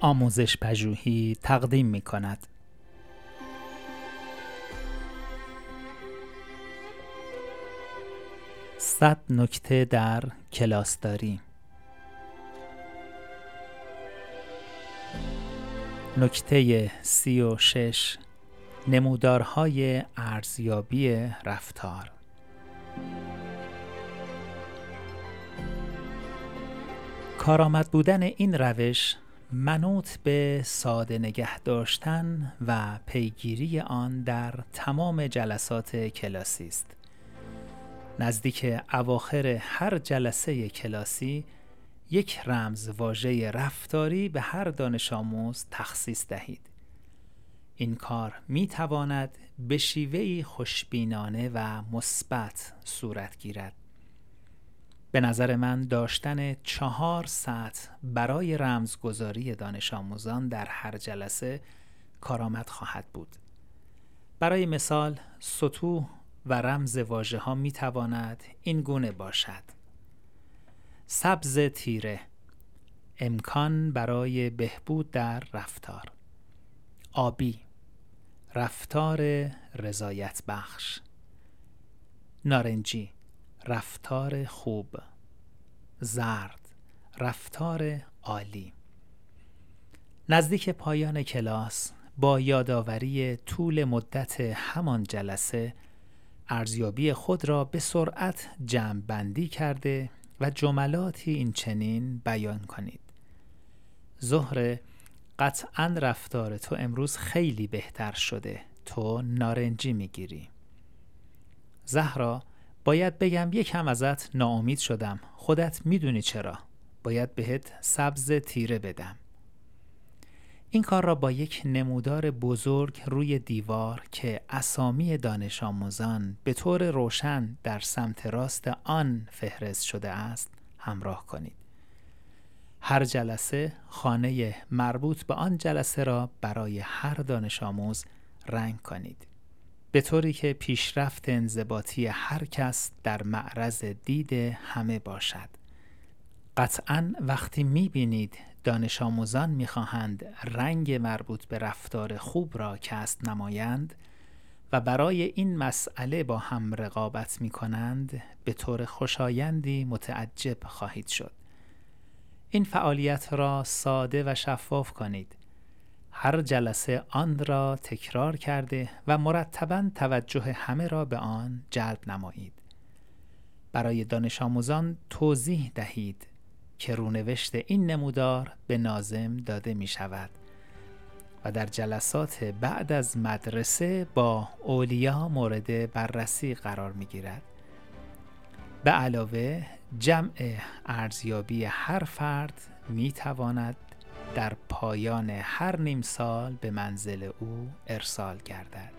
آموزش پژوهی تقدیم می کند. صد نکته در کلاسداری نکته سی و شش نمودارهای ارزیابی رفتار کارآمد بودن این روش منوط به ساده نگه داشتن و پیگیری آن در تمام جلسات کلاسی است. نزدیک اواخر هر جلسه کلاسی یک رمز واژه رفتاری به هر دانش آموز تخصیص دهید. این کار می تواند به شیوهی خوشبینانه و مثبت صورت گیرد. به نظر من داشتن چهار سطح برای رمزگذاری دانش آموزان در هر جلسه کارآمد خواهد بود. برای مثال سطوح و رمز واژه ها می تواند این گونه باشد. سبز تیره امکان برای بهبود در رفتار آبی رفتار رضایت بخش نارنجی رفتار خوب زرد رفتار عالی. نزدیک پایان کلاس با یادآوری طول مدت همان جلسه ارزیابی خود را به سرعت جمع بندی کرده و جملاتی این چنین بیان کنید. زهره قطعا رفتار تو امروز خیلی بهتر شده. تو نارنجی می‌گیری. زهرا باید بگم یکم ازت ناامید شدم. خودت می‌دونی چرا. باید بهت سبز تیره بدم. این کار را با یک نمودار بزرگ روی دیوار که اسامی دانش آموزان به طور روشن در سمت راست آن فهرست شده است همراه کنید. هر جلسه خانه مربوط به آن جلسه را برای هر دانش آموز رنگ کنید. به طوری که پیشرفت انضباطی هر کس در معرض دید همه باشد قطعا وقتی می‌بینید دانش آموزان می‌خواهند رنگ مربوط به رفتار خوب را کسب نمایند و برای این مسئله با هم رقابت می کنند به طور خوشایندی متعجب خواهید شد. این فعالیت را ساده و شفاف کنید. هر جلسه آن را تکرار کرده و مرتبا توجه همه را به آن جلب نمایید. برای دانش آموزان توضیح دهید که رونوشت این نمودار به نازم داده می شود و در جلسات بعد از مدرسه با اولیا مورد بررسی قرار می گیرد. به علاوه جمع ارزیابی هر فرد می تواند در پایان هر نیم سال به منزل او ارسال گردد.